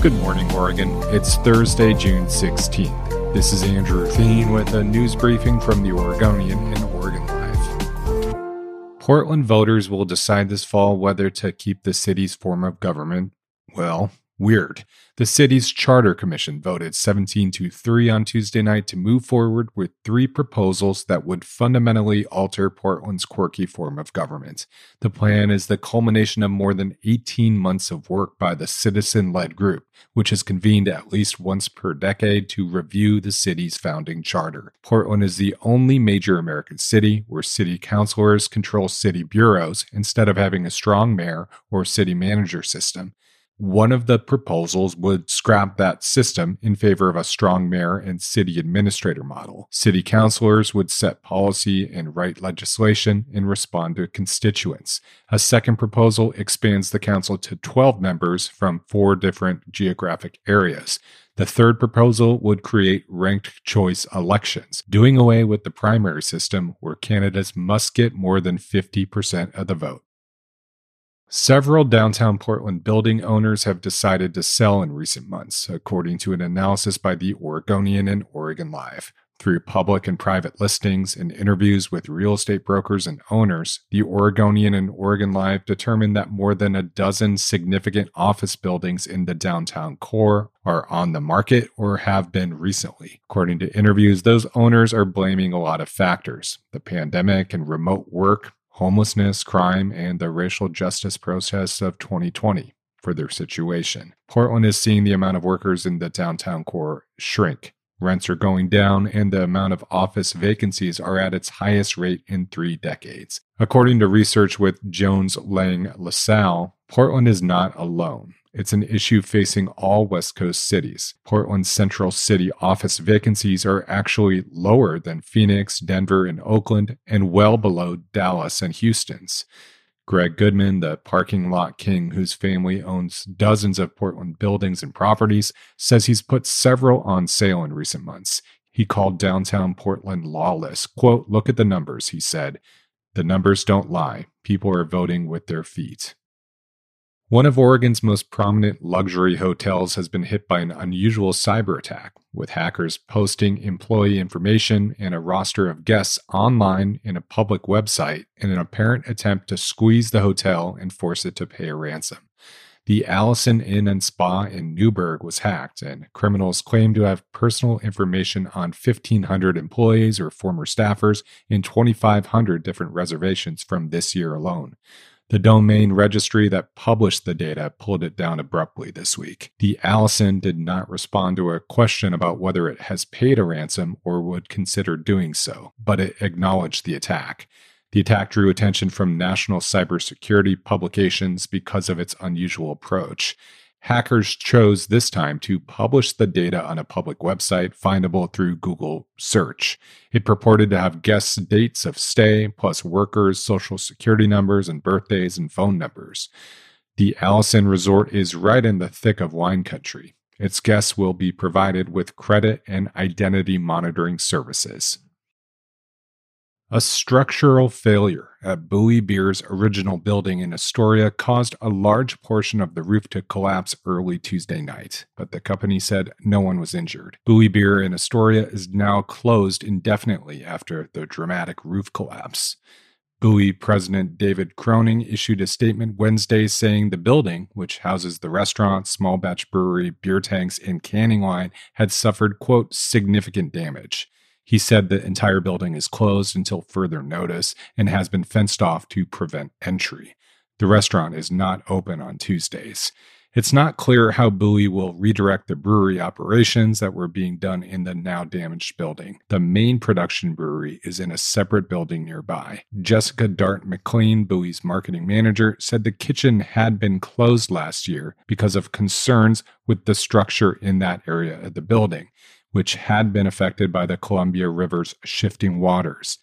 Good morning, Oregon. It's Thursday, June 16th. This is Andrew Theen with a news briefing from the Oregonian and Oregon Live. Portland voters will decide this fall whether to keep the city's form of government, well, Weird. The city's charter commission voted 17 to 3 on Tuesday night to move forward with three proposals that would fundamentally alter Portland's quirky form of government. The plan is the culmination of more than 18 months of work by the citizen led group, which has convened at least once per decade to review the city's founding charter. Portland is the only major American city where city councilors control city bureaus instead of having a strong mayor or city manager system. One of the proposals would scrap that system in favor of a strong mayor and city administrator model. City councilors would set policy and write legislation and respond to constituents. A second proposal expands the council to 12 members from four different geographic areas. The third proposal would create ranked choice elections, doing away with the primary system where candidates must get more than 50% of the vote. Several downtown Portland building owners have decided to sell in recent months, according to an analysis by the Oregonian and Oregon Live. Through public and private listings and interviews with real estate brokers and owners, the Oregonian and Oregon Live determined that more than a dozen significant office buildings in the downtown core are on the market or have been recently. According to interviews, those owners are blaming a lot of factors the pandemic and remote work, homelessness, crime, and the racial justice protests of 2020 for their situation. Portland is seeing the amount of workers in the downtown core shrink. Rents are going down, and the amount of office vacancies are at its highest rate in three decades. According to research with Jones Lang LaSalle, Portland is not alone. It's an issue facing all West Coast cities. Portland's central city office vacancies are actually lower than Phoenix, Denver, and Oakland, and well below Dallas and Houston's. Greg Goodman, the parking lot king whose family owns dozens of Portland buildings and properties, says he's put several on sale in recent months. He called downtown Portland lawless. Quote, look at the numbers, he said. The numbers don't lie. People are voting with their feet. One of Oregon's most prominent luxury hotels has been hit by an unusual cyber attack, with hackers posting employee information and a roster of guests online in a public website in an apparent attempt to squeeze the hotel and force it to pay a ransom. The Allison Inn and Spa in Newberg was hacked, and criminals claim to have personal information on 1,500 employees or former staffers in 2,500 different reservations from this year alone. The domain registry that published the data pulled it down abruptly this week. The Allison did not respond to a question about whether it has paid a ransom or would consider doing so, but it acknowledged the attack. The attack drew attention from national cybersecurity publications because of its unusual approach. Hackers chose this time to publish the data on a public website findable through Google search. It purported to have guests' dates of stay, plus workers' social security numbers and birthdays and phone numbers. The Allison Resort is right in the thick of wine country. Its guests will be provided with credit and identity monitoring services. A structural failure at Buoy Beer's original building in Astoria caused a large portion of the roof to collapse early Tuesday night, but the company said no one was injured. Buoy Beer in Astoria is now closed indefinitely after the dramatic roof collapse. Buoy President David Kroening issued a statement Wednesday saying the building, which houses the restaurant, small batch brewery, beer tanks, and canning line, had suffered, quote, significant damage. He said the entire building is closed until further notice and has been fenced off to prevent entry. The restaurant is not open on Tuesdays. It's not clear how Buoy will redirect the brewery operations that were being done in the now damaged building. The main production brewery is in a separate building nearby. Jessica Dart McLean, Buoy's marketing manager, said the kitchen had been closed last year because of concerns with the structure in that area of the building which had been affected by the Columbia River's shifting waters.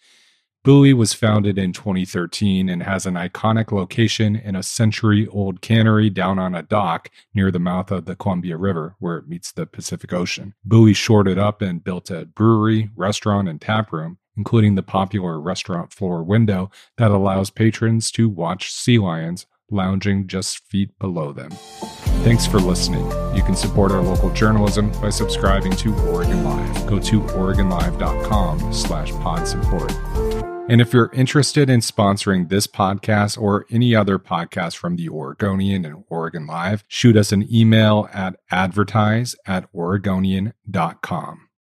Buoy was founded in 2013 and has an iconic location in a century old cannery down on a dock near the mouth of the Columbia River, where it meets the Pacific Ocean. Buoy shored it up and built a brewery, restaurant, and tap room, including the popular restaurant floor window that allows patrons to watch sea lions lounging just feet below them. Thanks for listening. You can support our local journalism by subscribing to Oregon Live. Go to OregonLive.com slash pod support. And if you're interested in sponsoring this podcast or any other podcast from the Oregonian and Oregon Live, shoot us an email at advertise at Oregonian.com.